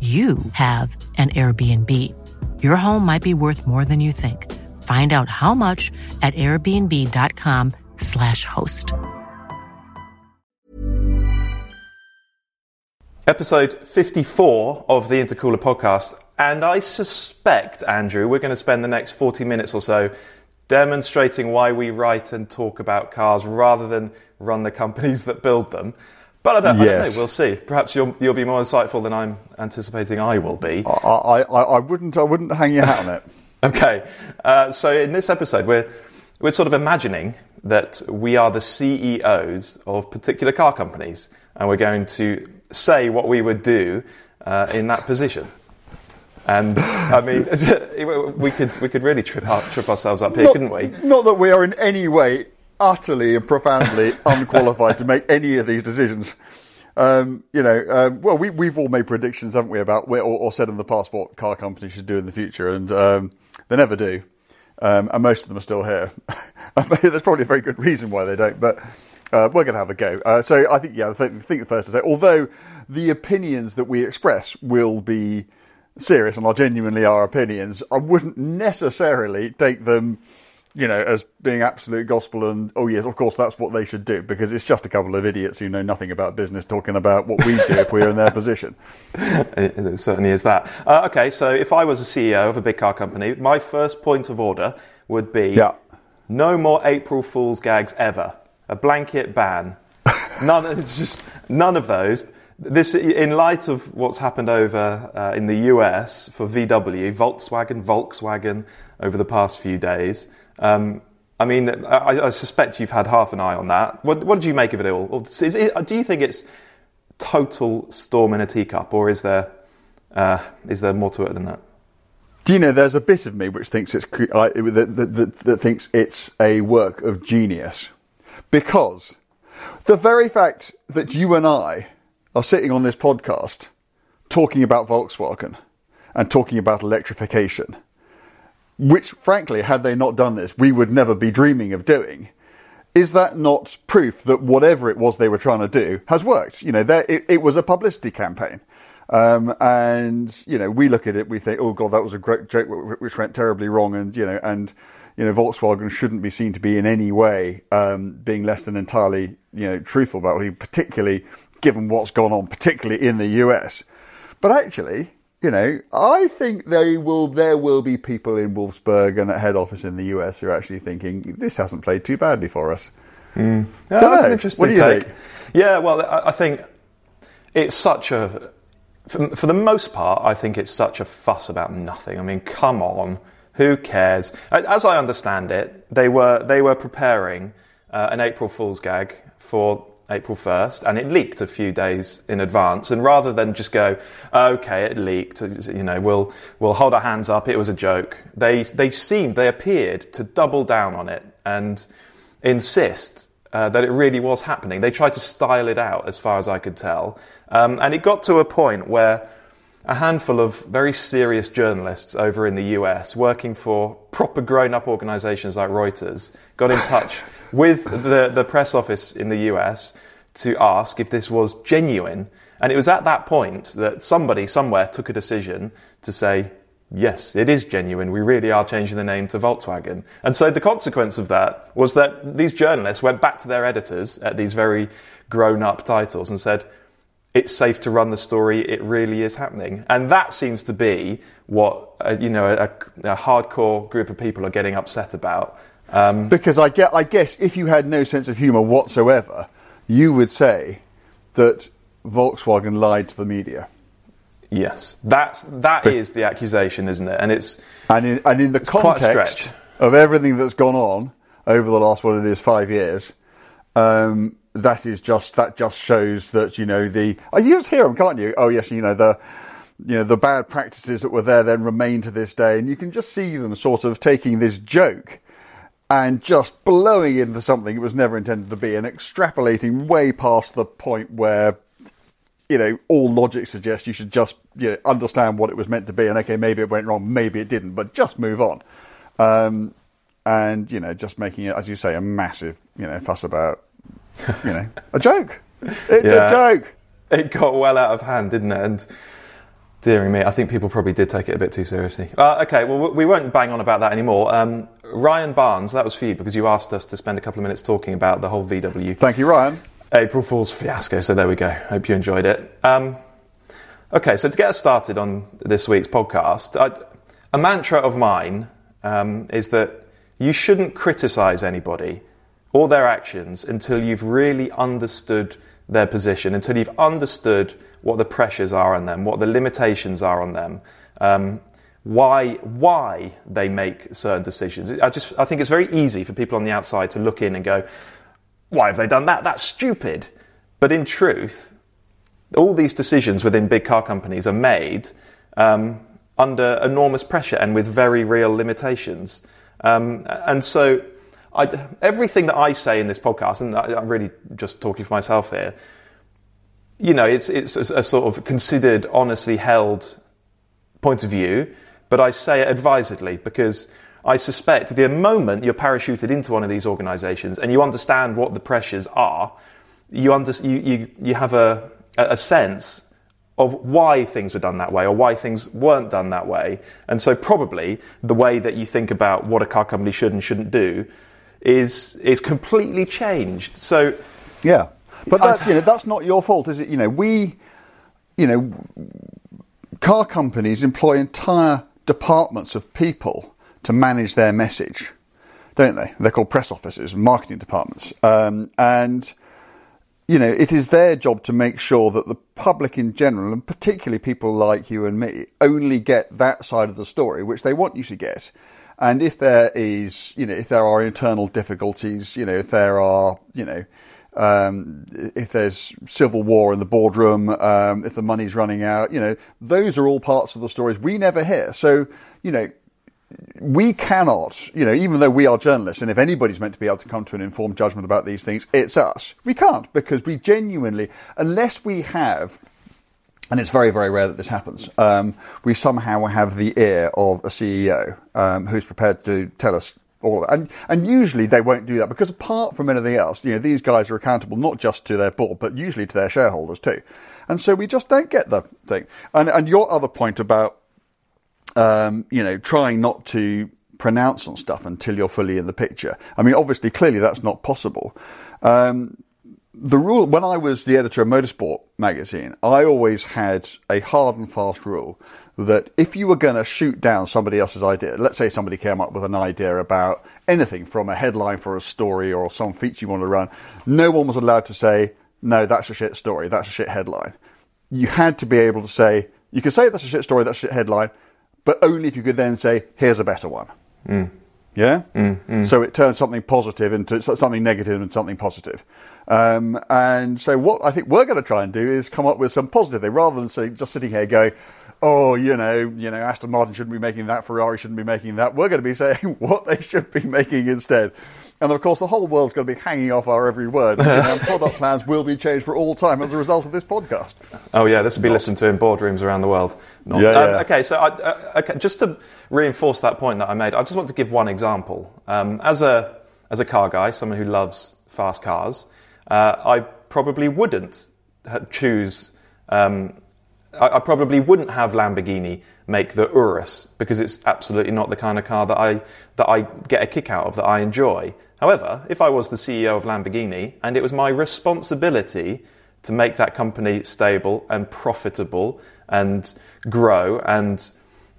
you have an Airbnb. Your home might be worth more than you think. Find out how much at airbnb.com/slash host. Episode 54 of the Intercooler podcast. And I suspect, Andrew, we're going to spend the next 40 minutes or so demonstrating why we write and talk about cars rather than run the companies that build them. But I don't, I don't know. We'll see. Perhaps you'll, you'll be more insightful than I'm anticipating I will be. I, I, I I wouldn't I wouldn't hang your hat on it. Okay. Uh, so in this episode, we're we're sort of imagining that we are the CEOs of particular car companies, and we're going to say what we would do uh, in that position. And I mean, we could we could really trip up, trip ourselves up here, not, couldn't we? Not that we are in any way utterly and profoundly unqualified to make any of these decisions. Um, you know, um, well, we, we've all made predictions, haven't we, about or, or said in the past what car companies should do in the future, and um, they never do. Um, and most of them are still here. There's probably a very good reason why they don't, but uh, we're going to have a go. Uh, so I think, yeah, I think, the first to say, although the opinions that we express will be serious and are genuinely our opinions, I wouldn't necessarily take them, you know, as being absolute gospel and, oh yes, of course that's what they should do, because it's just a couple of idiots who know nothing about business talking about what we do if we were in their position. It, it certainly is that. Uh, okay, so if I was a CEO of a big car company, my first point of order would be Yeah. no more April Fool's gags ever. A blanket ban. None. It's just none of those. This, in light of what's happened over uh, in the US for VW, Volkswagen, Volkswagen, over the past few days. Um, I mean, I, I suspect you've had half an eye on that. What, what did you make of it all? Do you think it's total storm in a teacup, or is there uh, is there more to it than that? Do you know, there's a bit of me which thinks it's that, that, that, that thinks it's a work of genius, because the very fact that you and I are sitting on this podcast talking about Volkswagen and talking about electrification, which frankly, had they not done this, we would never be dreaming of doing. Is that not proof that whatever it was they were trying to do has worked? You know, there, it, it was a publicity campaign. Um, and, you know, we look at it, we think, oh God, that was a great joke which went terribly wrong. And, you know, and, you know, Volkswagen shouldn't be seen to be in any way, um, being less than entirely, you know, truthful about it, particularly given what's gone on, particularly in the US. But actually, you know, I think they will, there will be people in Wolfsburg and at head office in the US who are actually thinking, this hasn't played too badly for us. Yeah, that's Dunno. an interesting What do you take. think? Yeah, well, I, I think it's such a. For, for the most part, I think it's such a fuss about nothing. I mean, come on, who cares? As I understand it, they were they were preparing uh, an April Fool's gag for April first, and it leaked a few days in advance. And rather than just go, okay, it leaked, you know, we'll we'll hold our hands up. It was a joke. They they seemed they appeared to double down on it and insist uh, that it really was happening. They tried to style it out, as far as I could tell, um, and it got to a point where a handful of very serious journalists over in the US, working for proper grown-up organisations like Reuters, got in touch with the, the press office in the US to ask if this was genuine. And it was at that point that somebody somewhere took a decision to say, yes, it is genuine. We really are changing the name to Volkswagen. And so the consequence of that was that these journalists went back to their editors at these very grown up titles and said, it's safe to run the story. It really is happening, and that seems to be what uh, you know a, a, hardcore group of people are getting upset about. Um, because I get, I guess, if you had no sense of humour whatsoever, you would say that Volkswagen lied to the media. Yes, that's that but, is the accusation, isn't it? And it's and in, and in the context of everything that's gone on over the last what it is five years, um, that is just that just shows that you know the oh, you just hear them, can't you? Oh yes, you know the you know the bad practices that were there then remain to this day, and you can just see them sort of taking this joke and just blowing into something it was never intended to be, and extrapolating way past the point where you know, all logic suggests you should just you know, understand what it was meant to be, and okay, maybe it went wrong, maybe it didn't, but just move on. Um, and you know, just making it, as you say, a massive you know fuss about you know a joke. It's yeah, a joke. It got well out of hand, didn't it? And dearing me, I think people probably did take it a bit too seriously. Uh, okay, well, we won't bang on about that anymore. Um, Ryan Barnes, that was for you because you asked us to spend a couple of minutes talking about the whole VW. Thank you, Ryan. April Fool's fiasco. So there we go. Hope you enjoyed it. Um, okay, so to get us started on this week's podcast, I, a mantra of mine um, is that you shouldn't criticize anybody or their actions until you've really understood their position, until you've understood what the pressures are on them, what the limitations are on them, um, why why they make certain decisions. I just I think it's very easy for people on the outside to look in and go, why have they done that? That's stupid. But in truth, all these decisions within big car companies are made um, under enormous pressure and with very real limitations. Um, and so, I, everything that I say in this podcast, and I, am really just talking for myself here, you know, it's, it's a, a sort of considered, honestly held point of view, but I say it advisedly because I suspect the moment you're parachuted into one of these organisations and you understand what the pressures are, you, under, you, you, you have a, a sense of why things were done that way or why things weren't done that way. And so probably the way that you think about what a car company should and shouldn't do is is completely changed. So yeah, but that, you know that's not your fault, is it? You know we, you know, car companies employ entire departments of people to manage their message, don't they? They're called press offices, marketing departments, um, and you know it is their job to make sure that the public in general, and particularly people like you and me, only get that side of the story which they want you to get. And if there is, you know, if there are internal difficulties, you know, if there are, you know, um, if there's civil war in the boardroom, um, if the money's running out, you know, those are all parts of the stories we never hear. So, you know, we cannot, you know, even though we are journalists, and if anybody's meant to be able to come to an informed judgment about these things, it's us. We can't because we genuinely, unless we have, and it's very, very rare that this happens, um, we somehow have the ear of a CEO um, who's prepared to tell us all of it. And, and usually they won't do that because apart from anything else, you know, these guys are accountable not just to their board, but usually to their shareholders too. And so we just don't get the thing. And, and your other point about um, you know, trying not to pronounce on stuff until you're fully in the picture. I mean, obviously, clearly that's not possible. Um, the rule, when I was the editor of Motorsport magazine, I always had a hard and fast rule that if you were going to shoot down somebody else's idea, let's say somebody came up with an idea about anything from a headline for a story or some feature you want to run, no one was allowed to say, no, that's a shit story, that's a shit headline. You had to be able to say, you could say that's a shit story, that's a shit headline, but only if you could then say, here's a better one. Mm. Yeah? Mm, mm. So it turns something positive into something negative and something positive. Um, and so what I think we're going to try and do is come up with some positive thing rather than just sitting here going, oh, you know, you know, Aston Martin shouldn't be making that, Ferrari shouldn't be making that. We're going to be saying what they should be making instead. And of course, the whole world's going to be hanging off our every word. and product plans will be changed for all time as a result of this podcast. Oh yeah, this will be listened to in boardrooms around the world. Not. Yeah, um, yeah. Okay, so I, uh, okay, just to reinforce that point that I made, I just want to give one example. Um, as a as a car guy, someone who loves fast cars, uh, I probably wouldn't choose. Um, I, I probably wouldn't have Lamborghini make the Urus because it's absolutely not the kind of car that I that I get a kick out of that I enjoy. However, if I was the CEO of Lamborghini and it was my responsibility to make that company stable and profitable and grow and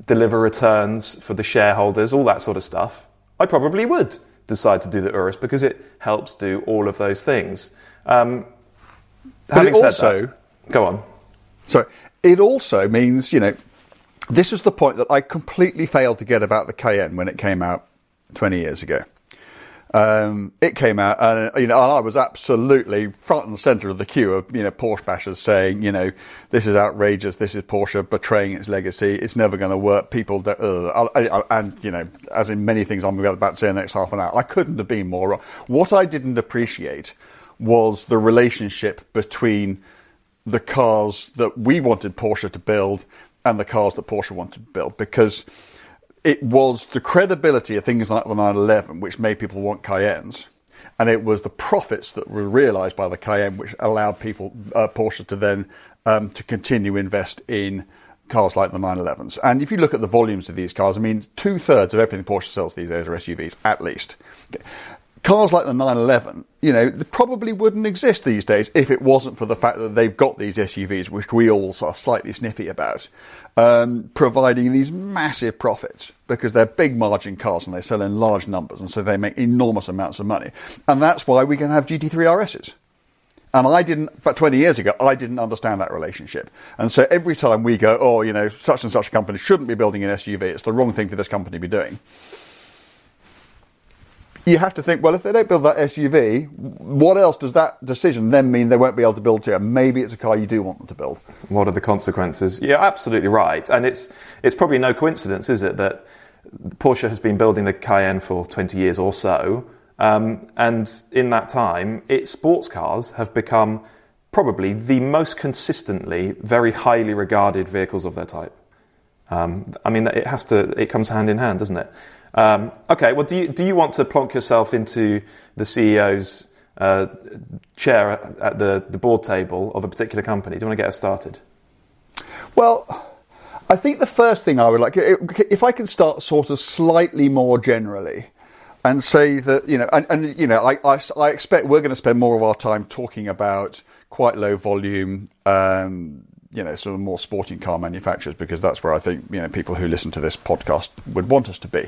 deliver returns for the shareholders, all that sort of stuff, I probably would decide to do the Urus because it helps do all of those things. Um, but it also, that, go on. Sorry, it also means you know this was the point that I completely failed to get about the Cayenne when it came out 20 years ago. Um, it came out, and you know, and I was absolutely front and centre of the queue of you know Porsche bashers saying, you know, this is outrageous. This is Porsche betraying its legacy. It's never going to work. People, uh, and you know, as in many things I'm about to say in the next half an hour, I couldn't have been more wrong. What I didn't appreciate was the relationship between the cars that we wanted Porsche to build and the cars that Porsche wanted to build because it was the credibility of things like the 911 which made people want Cayennes, and it was the profits that were realised by the Cayenne which allowed people uh, Porsche to then um, to continue invest in cars like the 911s. And if you look at the volumes of these cars, I mean, two thirds of everything Porsche sells these days are SUVs, at least cars like the 911, you know, probably wouldn't exist these days if it wasn't for the fact that they've got these SUVs, which we all are slightly sniffy about, um, providing these massive profits because they're big margin cars and they sell in large numbers, and so they make enormous amounts of money. And that's why we can have GT3 RSs. And I didn't, but 20 years ago, I didn't understand that relationship. And so every time we go, oh, you know, such and such a company shouldn't be building an SUV, it's the wrong thing for this company to be doing you have to think, well, if they don't build that SUV, what else does that decision then mean they won't be able to build to? Maybe it's a car you do want them to build. What are the consequences? Yeah, absolutely right. And it's it's probably no coincidence, is it, that Porsche has been building the Cayenne for 20 years or so. Um, and in that time, its sports cars have become probably the most consistently very highly regarded vehicles of their type. Um, I mean, it has to. It comes hand in hand, doesn't it? Um, okay, well, do you, do you want to plonk yourself into the CEO's uh, chair at the, the board table of a particular company? Do you want to get us started? Well, I think the first thing I would like, if I can start sort of slightly more generally, and say that you know, and, and you know, I, I, I, expect we're going to spend more of our time talking about quite low volume, um, you know, sort of more sporting car manufacturers because that's where I think you know people who listen to this podcast would want us to be.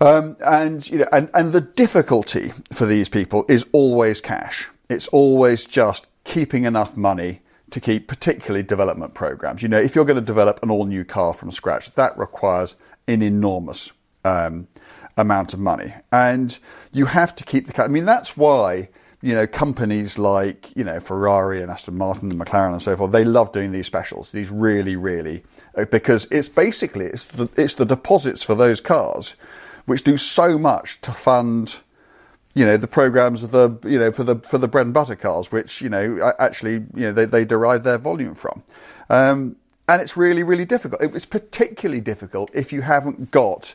Um, and you know, and, and the difficulty for these people is always cash. It's always just keeping enough money to keep particularly development programs. You know, if you're going to develop an all new car from scratch, that requires an enormous um, amount of money, and you have to keep the. I mean, that's why you know, companies like, you know, Ferrari and Aston Martin and McLaren and so forth, they love doing these specials, these really, really, uh, because it's basically, it's the, it's the deposits for those cars which do so much to fund, you know, the programs of the, you know, for the, for the bread and butter cars, which, you know, actually, you know, they, they derive their volume from. Um, and it's really, really difficult. It's particularly difficult if you haven't got,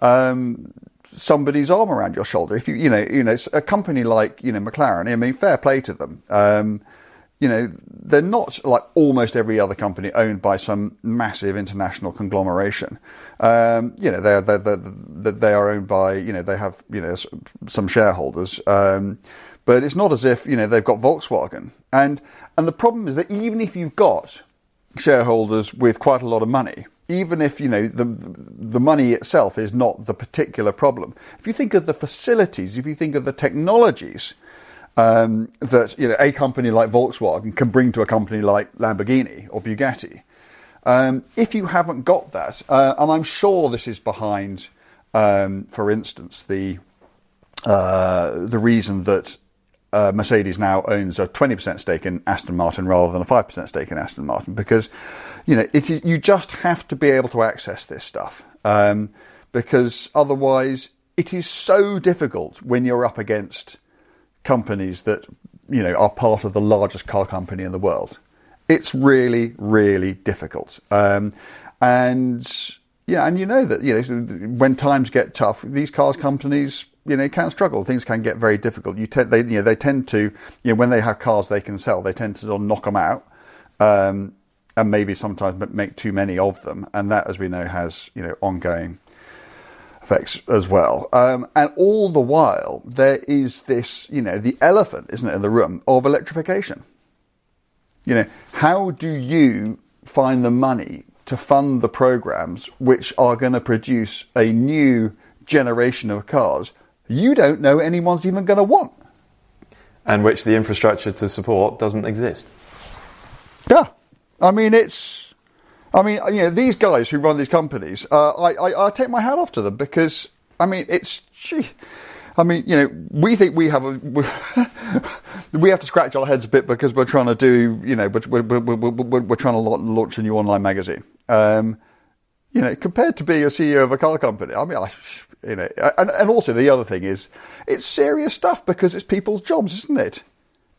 um, somebody's arm around your shoulder. If you, you know, you know, a company like, you know, McLaren, I mean, fair play to them. Um, you know, they're not like almost every other company owned by some massive international conglomeration. Um, you know, they're, they're, they're, they are owned by, you know, they have, you know, some shareholders. Um, but it's not as if, you know, they've got Volkswagen. And, and the problem is that even if you've got shareholders with quite a lot of money, even if you know the the money itself is not the particular problem. If you think of the facilities, if you think of the technologies um, that you know a company like Volkswagen can bring to a company like Lamborghini or Bugatti, um, if you haven't got that, uh, and I'm sure this is behind, um, for instance, the uh, the reason that uh, Mercedes now owns a 20% stake in Aston Martin rather than a 5% stake in Aston Martin because you know, it, you just have to be able to access this stuff um, because otherwise it is so difficult when you're up against companies that you know are part of the largest car company in the world. It's really, really difficult, um, and yeah, and you know that you know when times get tough, these cars companies you know can struggle. Things can get very difficult. You te- they you know they tend to you know when they have cars they can sell, they tend to sort of knock them out. Um, and maybe sometimes make too many of them, and that, as we know, has you know ongoing effects as well. Um, and all the while, there is this, you know, the elephant, isn't it, in the room of electrification. You know, how do you find the money to fund the programs which are going to produce a new generation of cars you don't know anyone's even going to want? And which the infrastructure to support doesn't exist. Yeah. I mean, it's. I mean, you know, these guys who run these companies, uh, I, I, I take my hat off to them because, I mean, it's. Gee, I mean, you know, we think we have a, we have to scratch our heads a bit because we're trying to do, you know, we're, we're, we're, we're trying to launch a new online magazine. Um, you know, compared to being a CEO of a car company, I mean, I, you know, and, and also the other thing is, it's serious stuff because it's people's jobs, isn't it?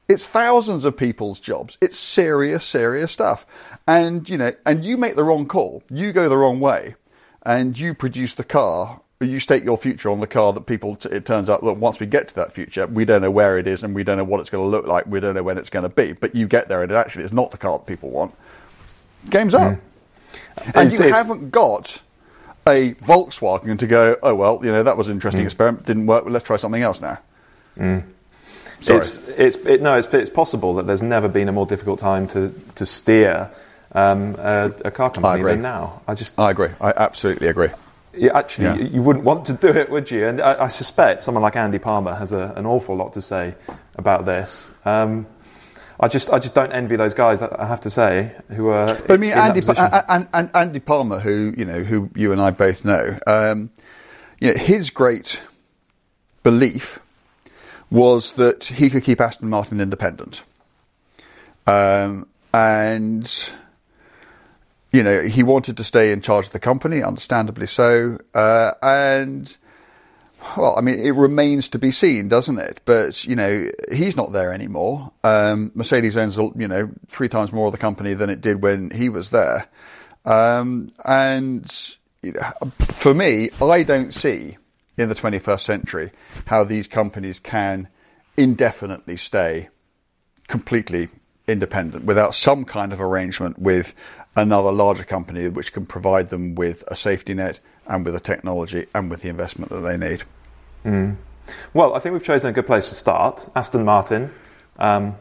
It's thousands of people's jobs. It's serious, serious stuff. And, you know, and you make the wrong call. You go the wrong way and you produce the car you stake your future on the car that people, t- it turns out, that once we get to that future, we don't know where it is and we don't know what it's going to look like. We don't know when it's going to be. But you get there and it actually is not the car that people want. Game's up. Mm. And you haven't got a Volkswagen to go, oh, well, you know, that was an interesting mm. experiment, didn't work, let's try something else now. Mm. Sorry. It's, it's, it, no, it's, it's possible that there's never been a more difficult time to, to steer um, a, a, car company than now. I just, I agree. I absolutely agree you actually yeah. you wouldn't want to do it, would you? And I, I suspect someone like Andy Palmer has a, an awful lot to say about this. Um, I just I just don't envy those guys. I have to say who are. But I mean, Andy pa- and, and, Andy Palmer, who you know, who you and I both know, um, you know, his great belief was that he could keep Aston Martin independent, um, and you know, he wanted to stay in charge of the company, understandably so. Uh, and, well, I mean, it remains to be seen, doesn't it? But, you know, he's not there anymore. Um, Mercedes owns, you know, three times more of the company than it did when he was there. Um, and you know, for me, I don't see in the 21st century how these companies can indefinitely stay completely independent without some kind of arrangement with another larger company which can provide them with a safety net and with the technology and with the investment that they need. Mm. Well, I think we've chosen a good place to start. Aston Martin. Um,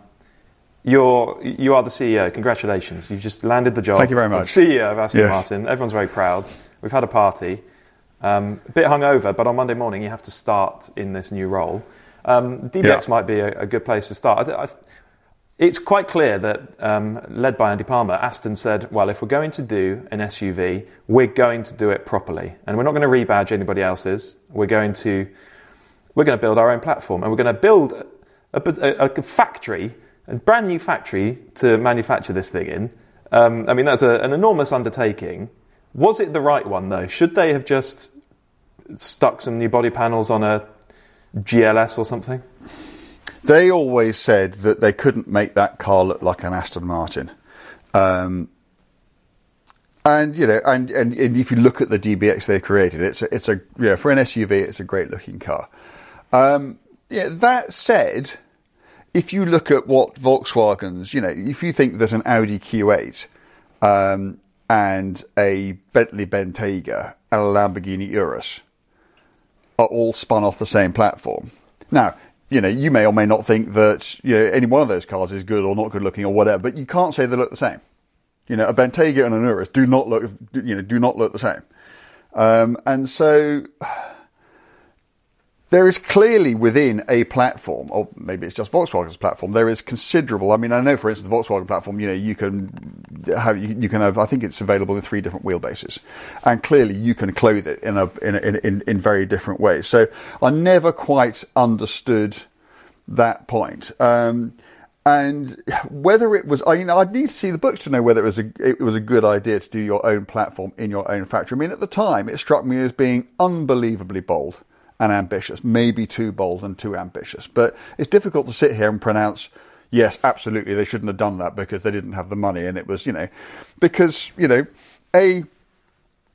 you're, you are the CEO. Congratulations. You've just landed the job. Thank you very much. CEO of Aston yes. Martin. Everyone's very proud. We've had a party. Um, a bit hungover, but on Monday morning you have to start in this new role. Um, DBX yeah. might be a, a, good place to start. I, I, it's quite clear that, um, led by Andy Palmer, Aston said, well, if we're going to do an SUV, we're going to do it properly. And we're not going to rebadge anybody else's. We're going to, we're going to build our own platform. And we're going to build a, a, a factory, a brand new factory to manufacture this thing in. Um, I mean, that's a, an enormous undertaking. Was it the right one, though? Should they have just stuck some new body panels on a GLS or something? They always said that they couldn't make that car look like an Aston Martin. Um, and you know, and, and, and, if you look at the DBX they created, it's a, it's a you know, for an SUV, it's a great looking car. Um, yeah, that said, if you look at what Volkswagens, you know, if you think that an Audi Q8 um, and a Bentley Bentayga and a Lamborghini Urus are all spun off the same platform. Now, you know, you may or may not think that you know any one of those cars is good or not good looking or whatever, but you can't say they look the same. You know, a Bentayga and an Urus do not look, you know, do not look the same. Um, and so there is clearly within a platform, or maybe it's just Volkswagen's platform, there is considerable. I mean, I know, for instance, the Volkswagen platform, you know, you can have, you, can have, I think it's available in three different wheelbases. And clearly you can clothe it in a, in, in, in, in very different ways. So I never quite understood that point. Um, and whether it was, I mean, I'd need to see the books to know whether it was a it was a good idea to do your own platform in your own factory. I mean, at the time, it struck me as being unbelievably bold and ambitious, maybe too bold and too ambitious. But it's difficult to sit here and pronounce, yes, absolutely, they shouldn't have done that because they didn't have the money. And it was, you know, because, you know, A,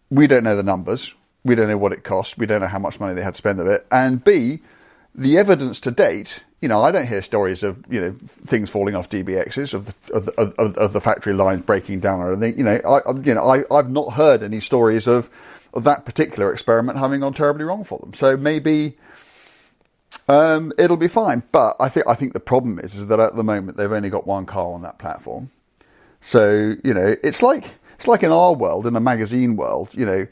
we don't know the numbers. We don't know what it cost. We don't know how much money they had to spend of it. And B, the evidence to date, you know, I don't hear stories of, you know, things falling off DBXs, of the, of the, of, of the factory lines breaking down or anything. You know, I, you know, I, I've not heard any stories of, of that particular experiment having gone terribly wrong for them. So maybe um, it'll be fine. But I think I think the problem is, is that at the moment they've only got one car on that platform. So you know, it's like it's like in our world, in a magazine world, you know.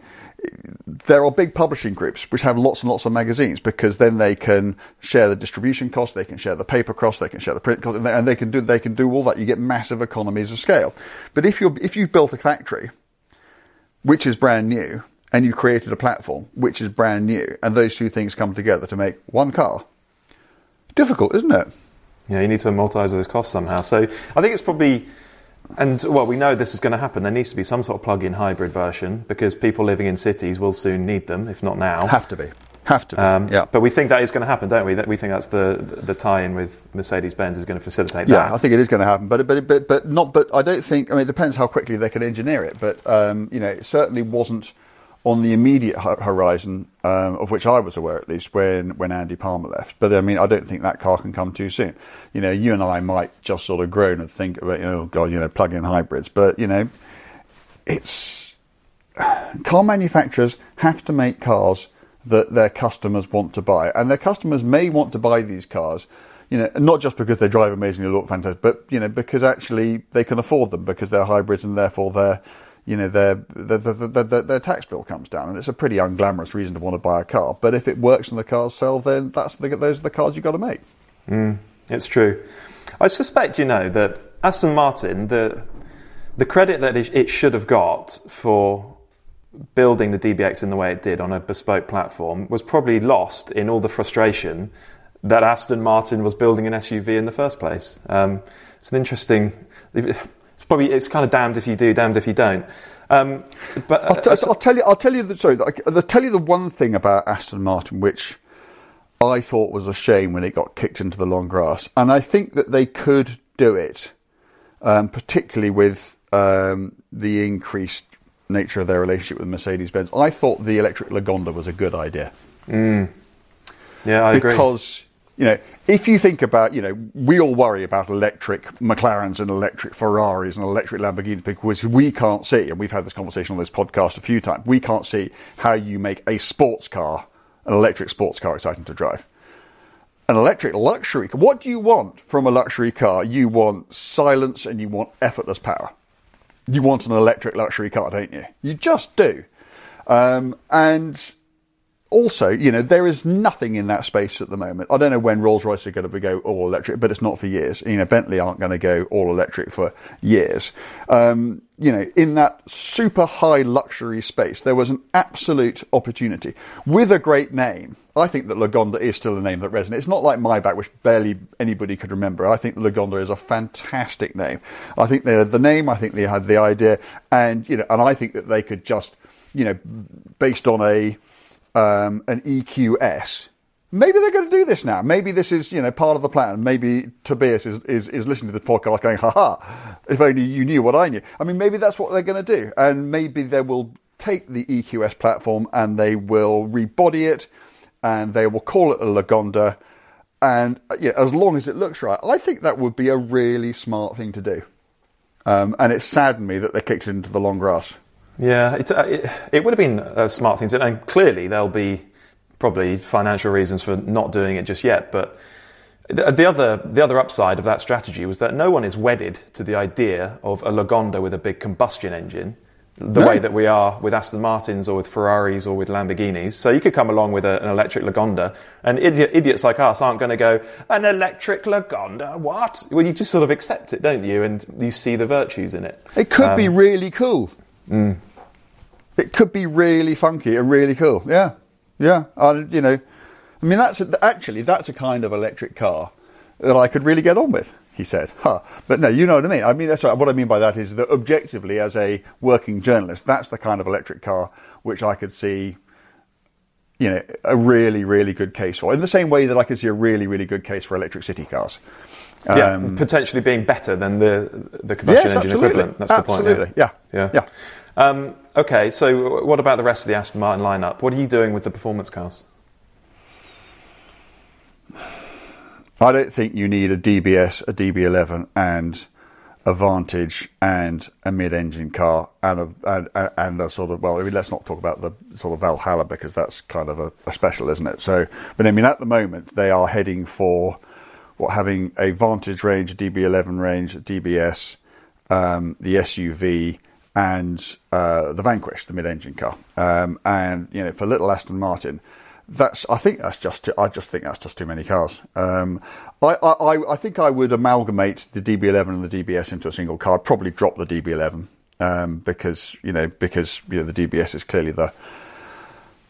There are big publishing groups which have lots and lots of magazines because then they can share the distribution costs, they can share the paper costs, they can share the print costs, and they, and they can do they can do all that. You get massive economies of scale. But if you if you've built a factory which is brand new, and you created a platform which is brand new, and those two things come together to make one car. Difficult, isn't it? Yeah, you need to amortize those costs somehow. So I think it's probably, and well, we know this is going to happen. There needs to be some sort of plug-in hybrid version because people living in cities will soon need them, if not now. Have to be. Have to be. Um, yeah. But we think that is going to happen, don't we? That we think that's the the tie-in with Mercedes Benz is going to facilitate Yeah, that. I think it is going to happen, but but but but not. But I don't think. I mean, it depends how quickly they can engineer it. But um, you know, it certainly wasn't on the immediate horizon um, of which I was aware, at least when when Andy Palmer left. But I mean, I don't think that car can come too soon. You know, you and I might just sort of groan and think about, you know, oh God, you know, plug-in hybrids. But you know, it's car manufacturers have to make cars that their customers want to buy, and their customers may want to buy these cars. You know, not just because they drive amazingly, look fantastic, but you know, because actually they can afford them because they're hybrids, and therefore their, you know, their their, their, their, tax bill comes down, and it's a pretty unglamorous reason to want to buy a car. But if it works and the cars sell, then that's the, those are the cars you've got to make. It's true. I suspect, you know, that Aston Martin, the the credit that it, it should have got for building the DBX in the way it did on a bespoke platform was probably lost in all the frustration that Aston Martin was building an SUV in the first place. Um, it's an interesting. It's probably it's kind of damned if you do, damned if you don't. Um, but I'll, t- I'll tell you. I'll tell you. The, sorry, I'll tell you the one thing about Aston Martin which I thought was a shame when it got kicked into the long grass, and I think that they could do it, um, particularly with um, the increased nature of their relationship with Mercedes Benz. I thought the electric Lagonda was a good idea yeah, I agree. because you know if you think about you know we all worry about electric McLarens and electric Ferraris and electric Lamborghinis because we can't see and we've had this conversation on this podcast a few times we can't see how you make a sports car an electric sports car exciting to drive. An electric luxury car what do you want from a luxury car? You want silence and you want effortless power. You want an electric luxury car don't you? You just do. Um, and also, you know, there is nothing in that space at the moment. I don't know when Rolls Royce are going to go all electric, but it's not for years. You know, Bentley aren't going to go all electric for years. Um, you know, in that super high luxury space, there was an absolute opportunity with a great name. I think that Lagonda is still a name that resonates. It's not like Maybach, which barely anybody could remember. I think Lagonda is a fantastic name. I think they had the name. I think they had the idea, and you know, and I think that they could just, you know, based on a um, an EQS. Maybe they're going to do this now. Maybe this is, you know, part of the plan. Maybe Tobias is, is, is listening to the podcast going, haha, if only you knew what I knew. I mean, maybe that's what they're going to do. And maybe they will take the EQS platform and they will rebody it and they will call it a Lagonda. And you know, as long as it looks right, I think that would be a really smart thing to do. Um, and it saddened me that they kicked it into the long grass. Yeah, it's, uh, it, it would have been a smart thing to, and clearly there'll be probably financial reasons for not doing it just yet. But the, uh, the other the other upside of that strategy was that no one is wedded to the idea of a Lagonda with a big combustion engine, the No. way that we are with Aston Martins or with Ferraris or with Lamborghinis. So you could come along with a, an electric Lagonda, and idiot, idiots like us aren't going to go an electric Lagonda. What? Well, you just sort of accept it, don't you? And you see the virtues in it. It could be um, really cool. Mm. It could be really funky and really cool. Yeah, yeah. I, you know, I mean, that's a, actually that's a kind of electric car that I could really get on with. He said, "Huh." But no, you know what I mean. I mean, that's what I mean by that is that objectively, as a working journalist, that's the kind of electric car which I could see. You know, a really, really good case for. In the same way that I could see a really, really good case for electric city cars. Yeah, Um, potentially being better than the the combustion Yes, engine absolutely. equivalent. That's the point. Absolutely. Yeah. yeah, Yeah. Um, okay, so what about the rest of the Aston Martin lineup? What are you doing with the performance cars? I don't think you need a DBS, a DB11, and a Vantage and a mid-engine car and a and, and- and a sort of well, I mean, let's not talk about the sort of Valhalla because that's kind of a, a special, isn't it? So, but I mean, at the moment they are heading for what having a Vantage range, a DB11 range, a DBS, um, the SUV, and uh, the Vanquish, the mid-engine car. Um, and you know, for little Aston Martin, that's I think that's just too, I just think that's just too many cars. Um, I, I I think I would amalgamate the DB11 and the DBS into a single car. I'd probably drop the DB11 um, because you know because you know the DBS is clearly the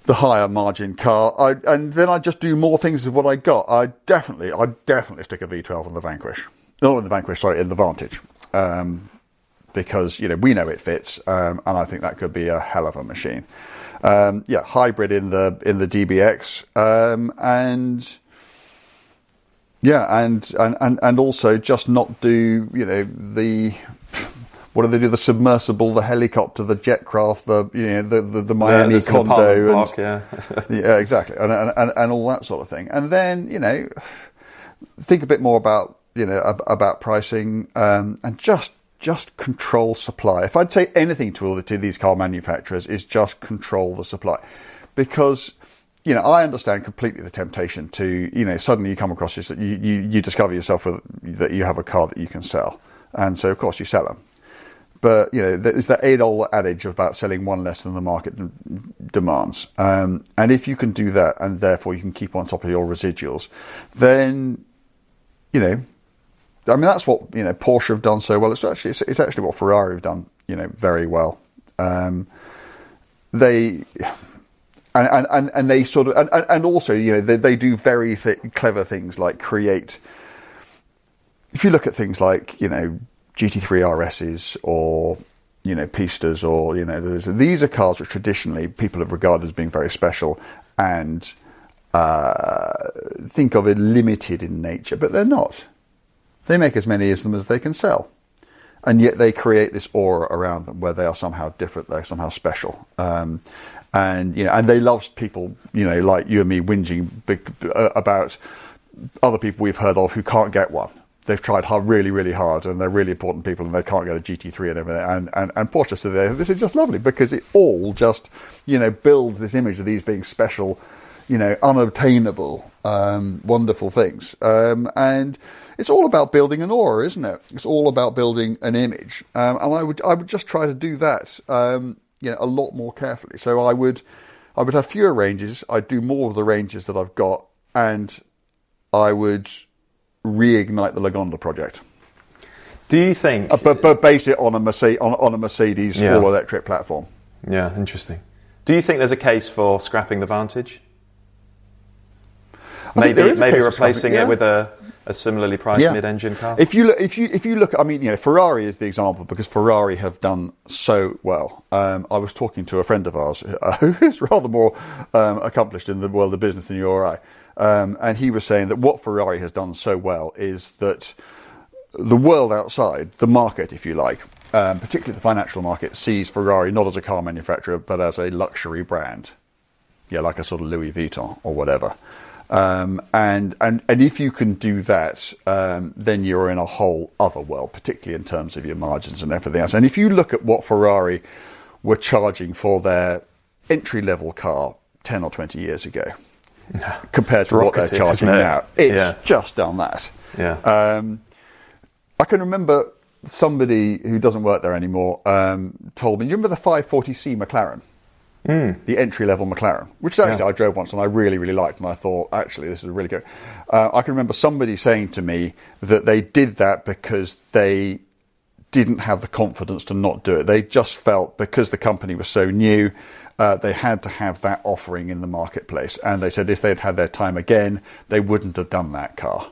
the higher margin car. I, and then I just do more things with what I got. I definitely I definitely stick a V12 on the Vanquish, not in the Vanquish, sorry, in the Vantage. Um, because you know we know it fits, um, and I think that could be a hell of a machine. Um, yeah, hybrid in the in the DBX, um, and yeah, and, and and and also just not do you know the what do they do? The submersible, the helicopter, the jetcraft, the you know the the, the Miami Yeah, condo, and, block, yeah. yeah, exactly, and, and and all that sort of thing. And then you know, think a bit more about you know ab- about pricing um, and just just control supply. If I'd say anything to all the, to these car manufacturers is just control the supply, because you know I understand completely the temptation to you know suddenly you come across this you you, you discover yourself with, that you have a car that you can sell, and so of course you sell them. But you know, there's that age-old adage about selling one less than the market d- demands, um, and if you can do that, and therefore you can keep on top of your residuals, then you know, I mean that's what you know Porsche have done so well. It's actually it's, it's actually what Ferrari have done you know very well. Um, they and, and, and, they sort of and, and- and also you know they, they do very th- clever things like create if you look at things like you know GT3 RSs or you know Pistas or you know these are cars which traditionally people have regarded as being very special and uh, think of it limited in nature, but they're not. They make as many of them as they can sell, and yet they create this aura around them where they are somehow different, they're somehow special. Um, and you know, and they love people, you know, like you and me, whinging uh, about other people we've heard of who can't get one. They've tried hard, really, really hard, and they're really important people, and they can't get a GT3 and everything. And and, and Porsche said, "This is just lovely because it all just, you know, builds this image of these being special, you know, unobtainable, um, wonderful things. Um, and it's all about building an aura, isn't it? It's all about building an image. Um, and I would I would just try to do that, um, you know, a lot more carefully. So I would I would have fewer ranges. I'd do more of the ranges that I've got, and I would reignite the Lagonda project, Do you think? uh, but but base it on a Mercedes on, on a Mercedes Yeah. all electric platform. yeah, interesting. Do you think there's a case for scrapping the Vantage? there Maybe maybe replacing yeah. it with a, a similarly priced mid-engine car. If you look, if you if you look, I mean, you know, Ferrari is the example because Ferrari have done so well. Um, I was talking to a friend of ours uh, who is rather more um, accomplished in the world of business than you or I, um, and he was saying that what Ferrari has done so well is that the world outside, the market, if you like, um, particularly the financial market, sees Ferrari not as a car manufacturer but as a luxury brand. Yeah, like a sort of Louis Vuitton or whatever. Um, and, and, and if you can do that, um, then you're in a whole other world, particularly in terms of your margins and everything else. And if you look at what Ferrari were charging for their entry level car 10 or 20 years ago, compared to what they're charging it? now, it's Yeah. just done that. yeah. Um, I can remember somebody who doesn't work there anymore um, told me, you remember the 540C McLaren? The entry level McLaren, which actually Yeah. I drove once and I really, really liked, and I thought, actually, this is really good. Uh, I can remember somebody saying to me that they did that because they didn't have the confidence to not do it. They just felt because the company was so new, uh, they had to have that offering in the marketplace. And they said if they'd had their time again, they wouldn't have done that car.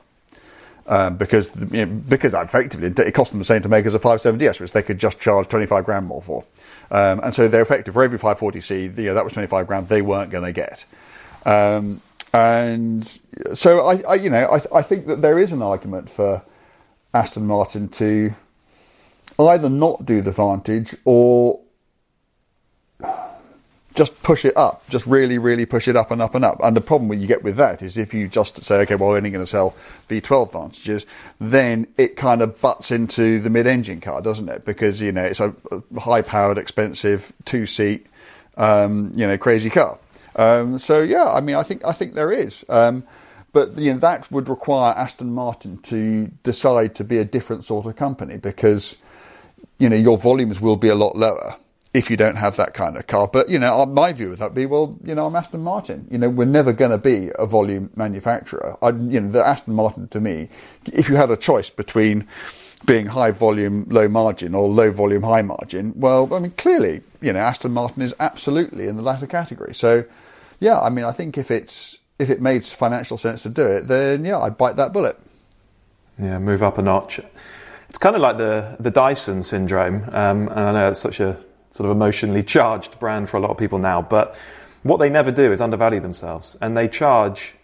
Um, because you know, because effectively it cost them the same to make as a 570S, which they could just charge 25 grand more for. Um, and so they're effective for every 540C, you know, that was 25 grand they weren't going to get. Um, and so I, I you know, I, I think that there is an argument for Aston Martin to either not do the Vantage or just push it up, just really, really push it up and up and up. And the problem you get with that is if you just say, okay, well, we're only going to sell V12 Vantages, then it kind of butts into the mid-engine car, doesn't it? Because you know it's a, a high-powered, expensive two-seat, um, you know, crazy car. Um, so yeah, I mean, I think I think there is. Um, but you know that would require Aston Martin to decide to be a different sort of company because you know, your volumes will be a lot lower if you don't have that kind of car. But, you know, my view would that be, well, you know, I'm Aston Martin. You know, we're never going to be a volume manufacturer. I, you know, the Aston Martin to me, if you had a choice between being high volume, low margin or low volume, high margin, well, I mean, clearly, you know, Aston Martin is absolutely in the latter category. So, yeah, I mean, I think if it's, if it made financial sense to do it, then yeah, I'd bite that bullet. Yeah, move up a notch. It's kind of like the the Dyson syndrome, um, and I know it's such a sort of emotionally charged brand for a lot of people now. But what they never do is undervalue themselves, and they charge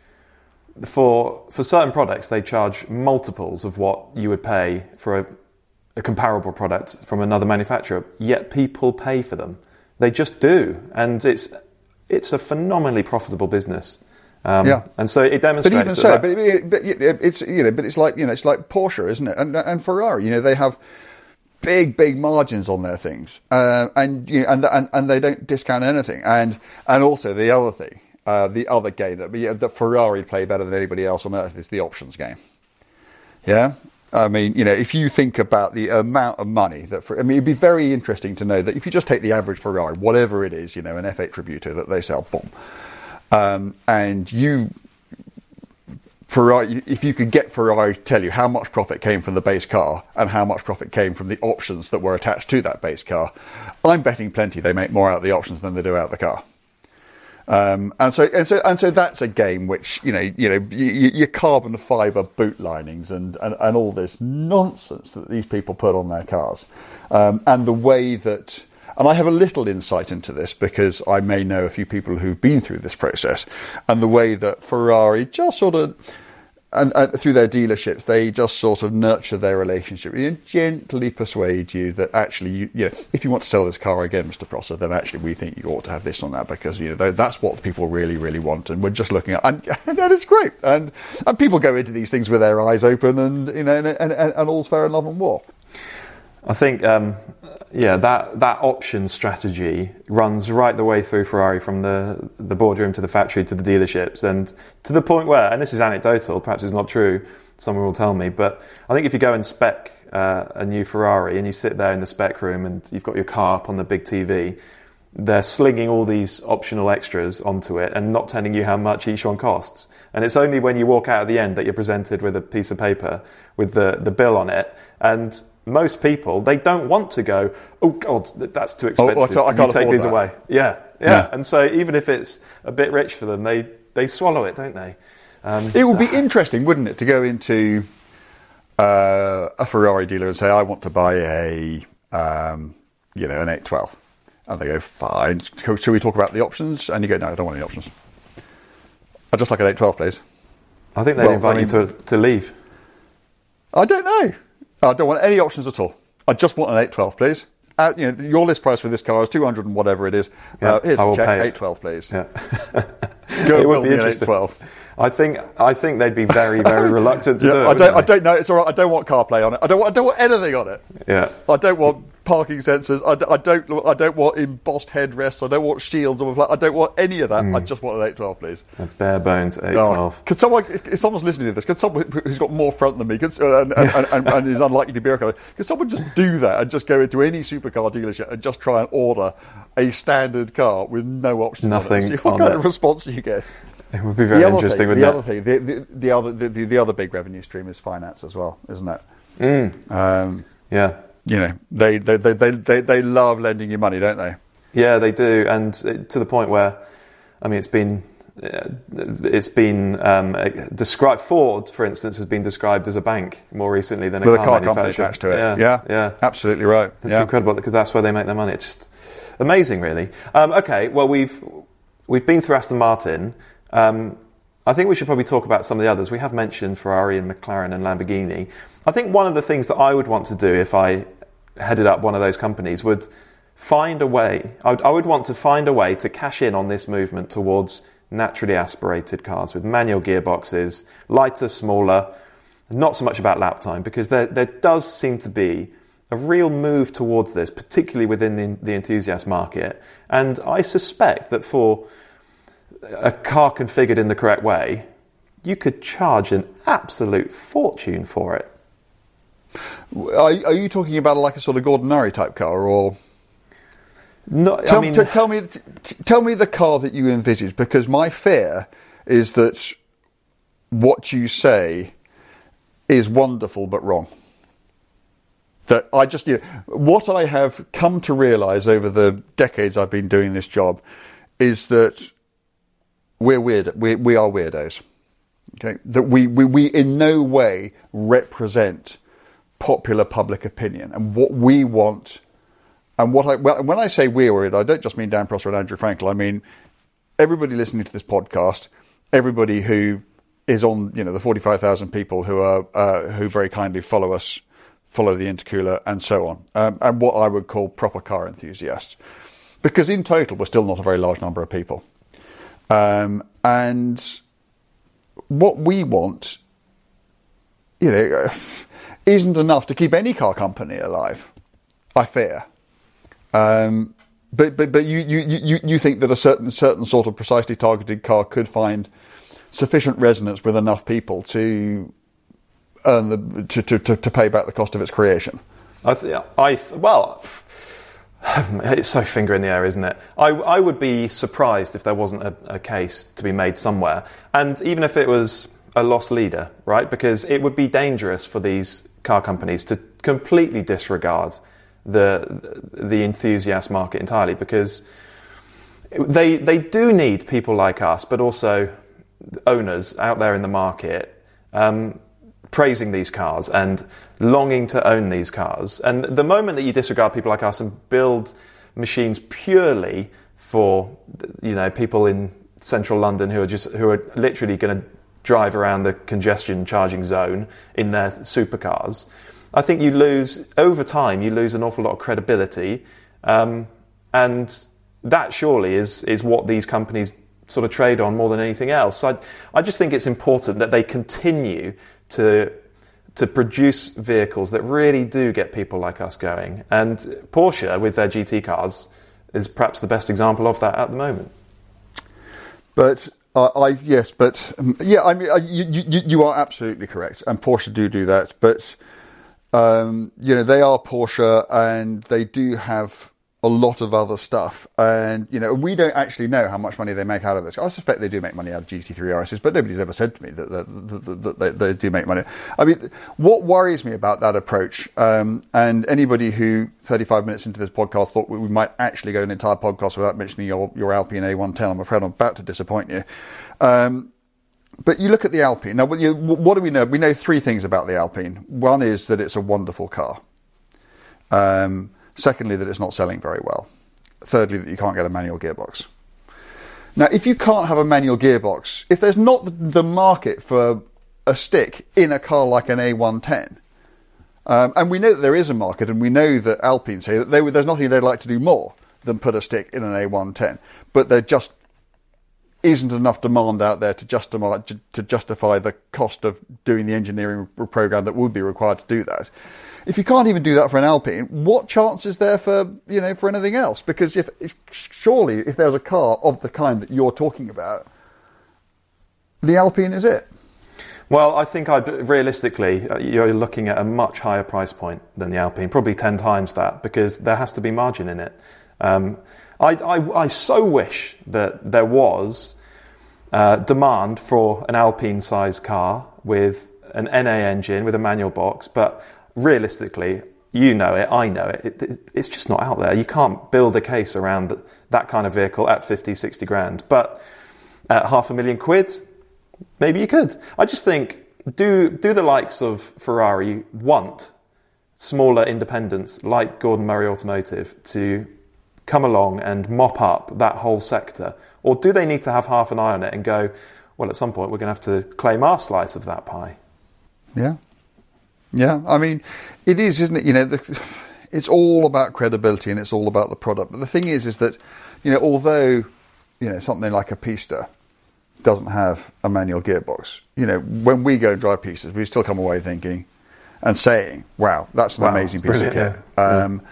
for for certain products. They charge multiples of what you would pay for a, a comparable product from another manufacturer. Yet people pay for them. They just do, and it's it's a phenomenally profitable business. Um, yeah, and so it demonstrates. But even so, that, but, but, it's you know, but it's like you know, it's like Porsche, isn't it? And, and Ferrari, you know, they have big, big margins on their things, uh, and you know, and, and and they don't discount anything. And and also the other thing, uh, the other game that yeah, that Ferrari play better than anybody else on earth is the options game. Yeah. I mean, you know, if you think about the amount of money that, for, I mean, it'd be very interesting to know that if you just take the average Ferrari, whatever it is, you know, an F8 Tributo that they sell, boom, um, and you Ferrari, if you could get Ferrari to tell you how much profit came from the base car and how much profit came from the options that were attached to that base car, I'm betting plenty they make more out of the options than they do out of the car. Um, and so and so and so that's a game which you know you know your carbon fiber boot linings and, and, and all this nonsense that these people put on their cars, um, and the way that and I have a little insight into this because I may know a few people who've been through this process and the way that Ferrari just sort of, and, uh, through their dealerships, they just sort of nurture their relationship and gently persuade you that actually, you, you know, if you want to sell this car again, Mr. Prosser, then actually we think you ought to have this on that because you know that's what people really, really want, and we're just looking at, and, and that is great. And and people go into these things with their eyes open, and you know, and, and, and all's fair in love and war. I think, um, yeah, that, that option strategy runs right the way through Ferrari from the, the boardroom to the factory to the dealerships and to the point where, and this is anecdotal, perhaps it's not true, someone will tell me, but I think if you go and spec uh, a new Ferrari and you sit there in the spec room and you've got your car up on the big TV, they're slinging all these optional extras onto it and not telling you how much each one costs. And it's only when you walk out at the end that you're presented with a piece of paper with the, the bill on it. And most people they don't want to go. Oh God, that's too expensive. Oh, I can't, I can't you take these that. away. Yeah, yeah, yeah, And so even if it's a bit rich for them, they they swallow it, don't they? Um, it would be interesting, wouldn't it, to go into uh, a Ferrari dealer and say, "I want to buy a, um, you know, an 812," and they go, "Fine." Should we talk about the options? And you go, "No, I don't want any options. I just like an 812, please." I think they well, invite I mean, you to to leave. I don't know. I don't want any options at all. I just want an 812, please. Uh, you know, your list price for this car is 200 and whatever it is. Yeah, uh, here's a check, 812, please. Yeah. Go it would be interesting. 812. I think I think they'd be very very reluctant to yeah, do it. I don't I don't know. It's all right. I don't want CarPlay on it. I don't want I don't want anything on it. Yeah. I don't want parking sensors. I, I don't. I don't want embossed headrests. I don't want shields. I don't want any of that. Mm. I just want an 812, please. A bare bones 812. No, could someone, if someone's listening to this, could someone who's got more front than me, could, and, and, and, and, is unlikely to be car, could someone just do that and just go into any supercar dealership and just try and order a standard car with no options? Nothing. what kind it. of response do you get? It would be very interesting. Thing, the other thing, the, the, the other, the, the, other big revenue stream is finance as well, isn't it? Mm. Um, yeah you know, they, they, they, they, they, they love lending you money, don't they? Yeah, they do, and to the point where, I mean, it's been it's been um, described. Ford, for instance, has been described as a bank more recently than a With car, a car company attached to it. Yeah, yeah, yeah. absolutely right. It's yeah. incredible because that's where they make their money. It's just amazing, really. Um, okay, well we've we've been through Aston Martin. Um, I think we should probably talk about some of the others. We have mentioned Ferrari and McLaren and Lamborghini. I think one of the things that I would want to do if I headed up one of those companies would find a way, I would, I would want to find a way to cash in on this movement towards naturally aspirated cars with manual gearboxes, lighter, smaller, not so much about lap time because there, there does seem to be a real move towards this, particularly within the, the enthusiast market. And I suspect that for a car configured in the correct way, you could charge an absolute fortune for it. Are, are you talking about like a sort of Gordon Murray type car, or No, tell, I mean, t- tell me t- tell me the car that you envisage? Because my fear is that what you say is wonderful but wrong. That I just, you know, what I have come to realise over the decades I've been doing this job is that we're weird. We, we are weirdos. Okay, that we, we, we in no way represent popular public opinion and what we want. And what I well, when I say we're weird, I don't just mean Dan Prosser and Andrew Frankel. I mean everybody listening to this podcast, everybody who is on, you know, the forty-five thousand people who are uh, who very kindly follow us, follow the intercooler, and so on, um, and what I would call proper car enthusiasts, because in total we're still not a very large number of people, um, and what we want, you know, isn't enough to keep any car company alive. I fear. Um, but but but you, you, you, you think that a certain certain sort of precisely targeted car could find sufficient resonance with enough people to earn the to, to, to, to pay back the cost of its creation. I, th- I th- well, it's so finger in the air, isn't it? I, I would be surprised if there wasn't a, a case to be made somewhere, and even if it was a lost leader, right? Because it would be dangerous for these car companies to completely disregard the the enthusiast market entirely, because they they do need people like us, but also owners out there in the market um, praising these cars and longing to own these cars. And the moment that you disregard people like us and build machines purely for you know people in central London who are just who are literally going to drive around the congestion charging zone in their supercars, I think you lose over time. You lose an awful lot of credibility, um, and that surely is is what these companies sort of trade on more than anything else. I, I just think it's important that they continue to to produce vehicles that really do get people like us going. And Porsche, with their GT cars, is perhaps the best example of that at the moment. But uh, I yes, but um, yeah, I mean uh, you, you you are absolutely correct, and Porsche do do that. But um, you know they are Porsche, and they do have a lot of other stuff. And, you know, we don't actually know how much money they make out of this. I suspect they do make money out of GT3 RSs, but nobody's ever said to me that, that, that, that they, they, do make money. I mean, what worries me about that approach, um, and anybody who 35 minutes into this podcast thought we might actually go an entire podcast without mentioning your, your Alpine A110, I'm afraid I'm about to disappoint you. Um, but you look at the Alpine. Now, what do we know? We know three things about the Alpine. One is that it's a wonderful car. Um, Secondly, that it's not selling very well. Thirdly, that you can't get a manual gearbox. Now, if you can't have a manual gearbox, if there's not the market for a stick in a car like an A110, um, and we know that there is a market, and we know that Alpine say that they, there's nothing they'd like to do more than put a stick in an A110, but there just isn't enough demand out there to justify to justify the cost of doing the engineering program that would be required to do that if you can't even do that for an Alpine, what chance is there for you know for anything else? Because if, if surely if there's a car of the kind that you're talking about, the Alpine is it. Well, I think I'd, realistically, uh, you're looking at a much higher price point than the Alpine, probably 10 times that, because there has to be margin in it. Um, I, I, I, so wish that there was uh, demand for an Alpine sized car with an NA engine, with a manual box, but realistically, you know it, I know it, it, it, it's just not out there. You can't build a case around that kind of vehicle at 50, 60 grand. But at half a million quid, maybe you could. I just think, do, do the likes of Ferrari want smaller independents like Gordon Murray Automotive to come along and mop up that whole sector? Or do they need to have half an eye on it and go, well, at some point we're going to have to claim our slice of that pie? Yeah, yeah, I mean, it is, isn't it? You know, the, it's all about credibility and it's all about the product. But the thing is, is that you know, although you know something like a Pista doesn't have a manual gearbox, you know, when we go and drive Pistas, we still come away thinking and saying, "Wow, that's an wow, amazing piece of kit." Yeah. Um, yeah.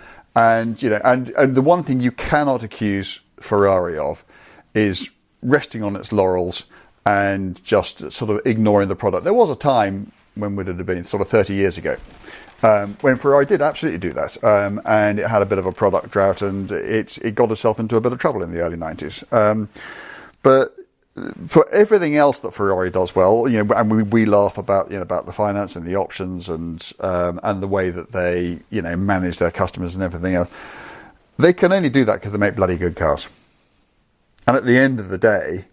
And you know, and and the one thing you cannot accuse Ferrari of is resting on its laurels and just sort of ignoring the product. There was a time when would it have been? Sort of 30 years ago. Um, when Ferrari did absolutely do that, um, and it had a bit of a product drought, and it it got itself into a bit of trouble in the early nineties. Um, but for everything else that Ferrari does well, you know, and we, we laugh about you know about the finance and the options and um, and the way that they you know manage their customers and everything else. They can only do that because they make bloody good cars. And at the end of the day,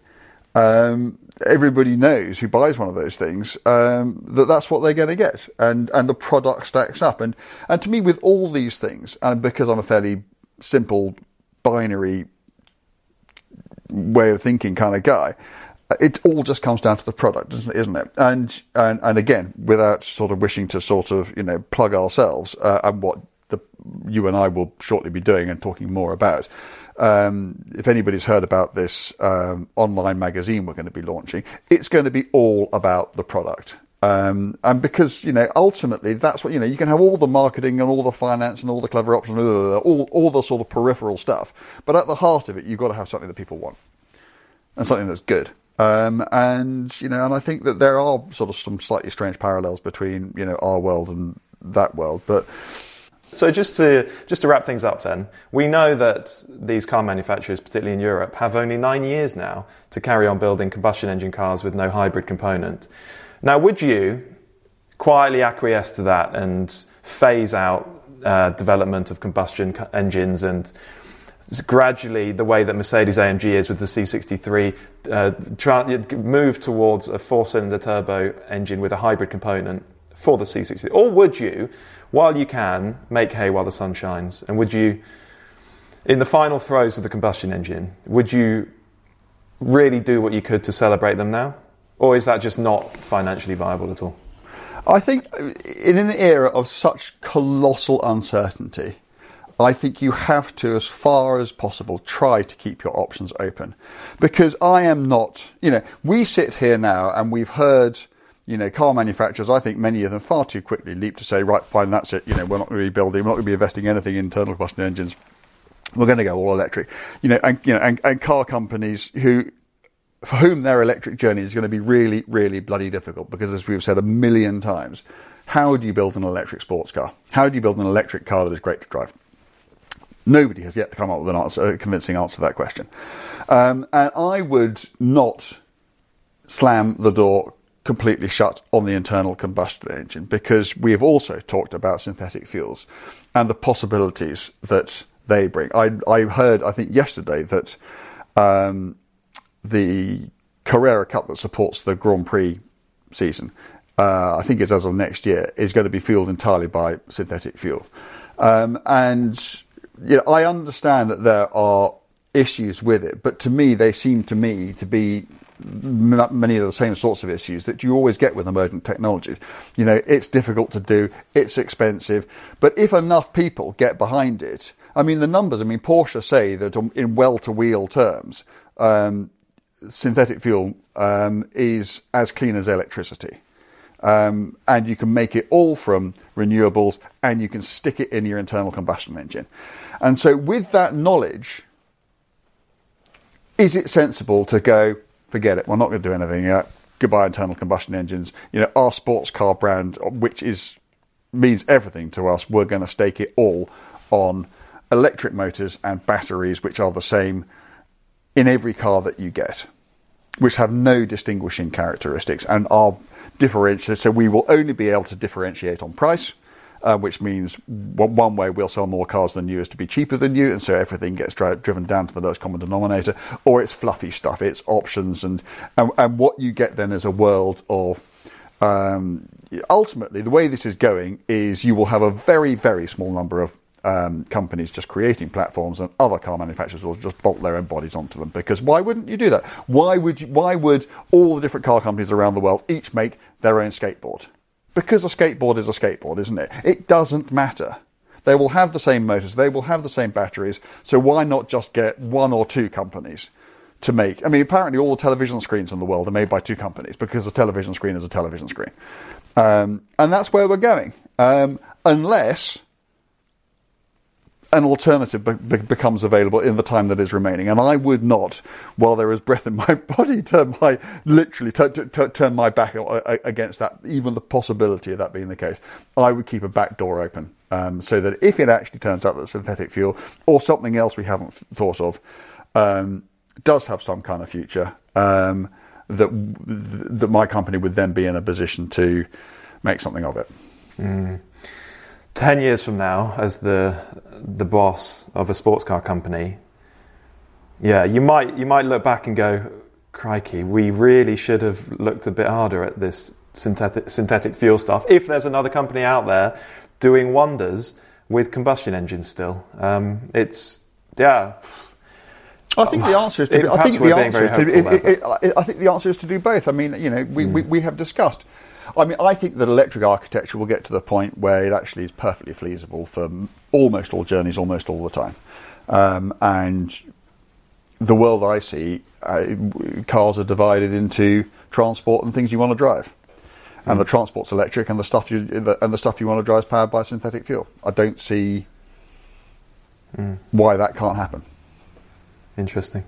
um, everybody knows who buys one of those things um, that that's what they're going to get, and and the product stacks up. And and to me, with all these things, and because I'm a fairly simple binary way of thinking kind of guy, it all just comes down to the product, isn't it? And and and again, without sort of wishing to sort of you know plug ourselves uh, and what the, you and I will shortly be doing and talking more about. Um, if anybody's heard about this um, online magazine we're going to be launching, it's going to be all about the product. Um, and because you know, ultimately, that's what you know. You can have all the marketing and all the finance and all the clever options, all all the sort of peripheral stuff. But at the heart of it, you've got to have something that people want and something that's good. Um, and you know, and I think that there are sort of some slightly strange parallels between you know our world and that world, but so just to just to wrap things up, then we know that these car manufacturers, particularly in Europe, have only nine years now to carry on building combustion engine cars with no hybrid component. Now, would you quietly acquiesce to that and phase out uh, development of combustion engines and gradually the way that Mercedes AMG is with the C63 uh, try, move towards a four-cylinder turbo engine with a hybrid component for the C63? Or would you while you can, make hay while the sun shines? And would you, in the final throes of the combustion engine, would you really do what you could to celebrate them now? Or is that just not financially viable at all? I think uh, in an era of such colossal uncertainty, I think you have to, as far as possible, try to keep your options open. Because I am not, you know, we sit here now and we've heard you know, car manufacturers, I think many of them far too quickly leap to say, right, fine, that's it. You know, we're not going to be building, we're not going to be investing anything in internal combustion engines. We're going to go all electric. You know, and, you know, and, and car companies who, for whom their electric journey is going to be really, really bloody difficult because as we've said a million times, how do you build an electric sports car? How do you build an electric car that is great to drive? Nobody has yet to come up with an answer, a convincing answer to that question. Um, and I would not slam the door completely shut on the internal combustion engine because we have also talked about synthetic fuels and the possibilities that they bring. I, I heard, I think yesterday, that um, the Carrera Cup that supports the Grand Prix season, uh, I think it's as of next year, is going to be fueled entirely by synthetic fuel. Um, and you know, I understand that there are issues with it, but to me, they seem to me to be many of the same sorts of issues that you always get with emergent technologies. You know, it's difficult to do, it's expensive, but if enough people get behind it, I mean, the numbers, I mean, Porsche say that in well to wheel terms, um, synthetic fuel um, is as clean as electricity. Um, and you can make it all from renewables and you can stick it in your internal combustion engine. And so, with that knowledge, is it sensible to go, forget it. We're not going to do anything. Goodbye internal combustion engines. You know, our sports car brand, which is means everything to us, we're going to stake it all on electric motors and batteries, which are the same in every car that you get, which have no distinguishing characteristics and are differentiated. So we will only be able to differentiate on price uh, which means one way we'll sell more cars than you is to be cheaper than you, and so everything gets dri- driven down to the lowest common denominator, or it's fluffy stuff, it's options, and and, and what you get then is a world of um, ultimately the way this is going is you will have a very very small number of um, companies just creating platforms, and other car manufacturers will just bolt their own bodies onto them. Because why wouldn't you do that? Why would you, why would all the different car companies around the world each make their own skateboard? Because a skateboard is a skateboard, isn't it? It doesn't matter. They will have the same motors, they will have the same batteries, so why not just get one or two companies to make? I mean, apparently all the television screens in the world are made by two companies because a television screen is a television screen. Um, and that's where we're going. Um, unless an alternative be- be- becomes available in the time that is remaining. And I would not, while there is breath in my body, turn my literally t- t- t- turn my back against that, even the possibility of that being the case. I would keep a back door open um, so that if it actually turns out that synthetic fuel or something else we haven't thought of um, does have some kind of future, um, that that my company would then be in a position to make something of it. Mm. Ten years from now, as the the boss of a sports car company, yeah, you might you might look back and go, "Crikey, we really should have looked a bit harder at this synthetic synthetic fuel stuff." If there's another company out there doing wonders with combustion engines still, um, it's yeah. I think the answer is to. It, I think the answer is to. It, it, I think the answer is to do both. I mean, you know, we, mm. we, we have discussed. I mean, I think that electric architecture will get to the point where it actually is perfectly feasible for almost all journeys, almost all the time. Um, and the world I see, uh, cars are divided into transport and things you want to drive. Mm. And the transport's electric, and the stuff you and the stuff you want to drive is powered by synthetic fuel. I don't see mm. why that can't happen. Interesting.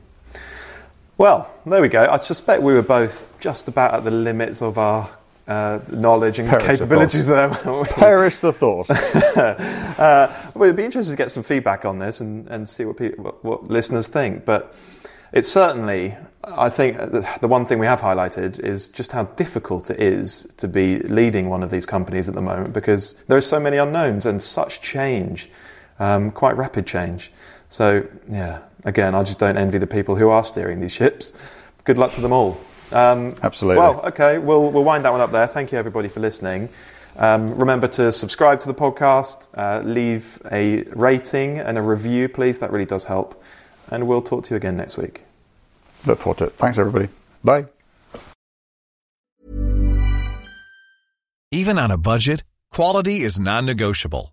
Well, there we go. I suspect we were both just about at the limits of our uh, knowledge and Perish capabilities there. Perish the thought. uh, well, it'd be interesting to get some feedback on this and, and see what, people, what, what listeners think. But it's certainly, I think, the, the one thing we have highlighted is just how difficult it is to be leading one of these companies at the moment because there are so many unknowns and such change, um, quite rapid change. So, yeah, again, I just don't envy the people who are steering these ships. Good luck to them all. Um, Absolutely. Well, okay, we'll, we'll wind that one up there. Thank you, everybody, for listening. Um, remember to subscribe to the podcast, uh, leave a rating and a review, please. That really does help. And we'll talk to you again next week. Look forward to it. Thanks, everybody. Bye. Even on a budget, quality is non negotiable.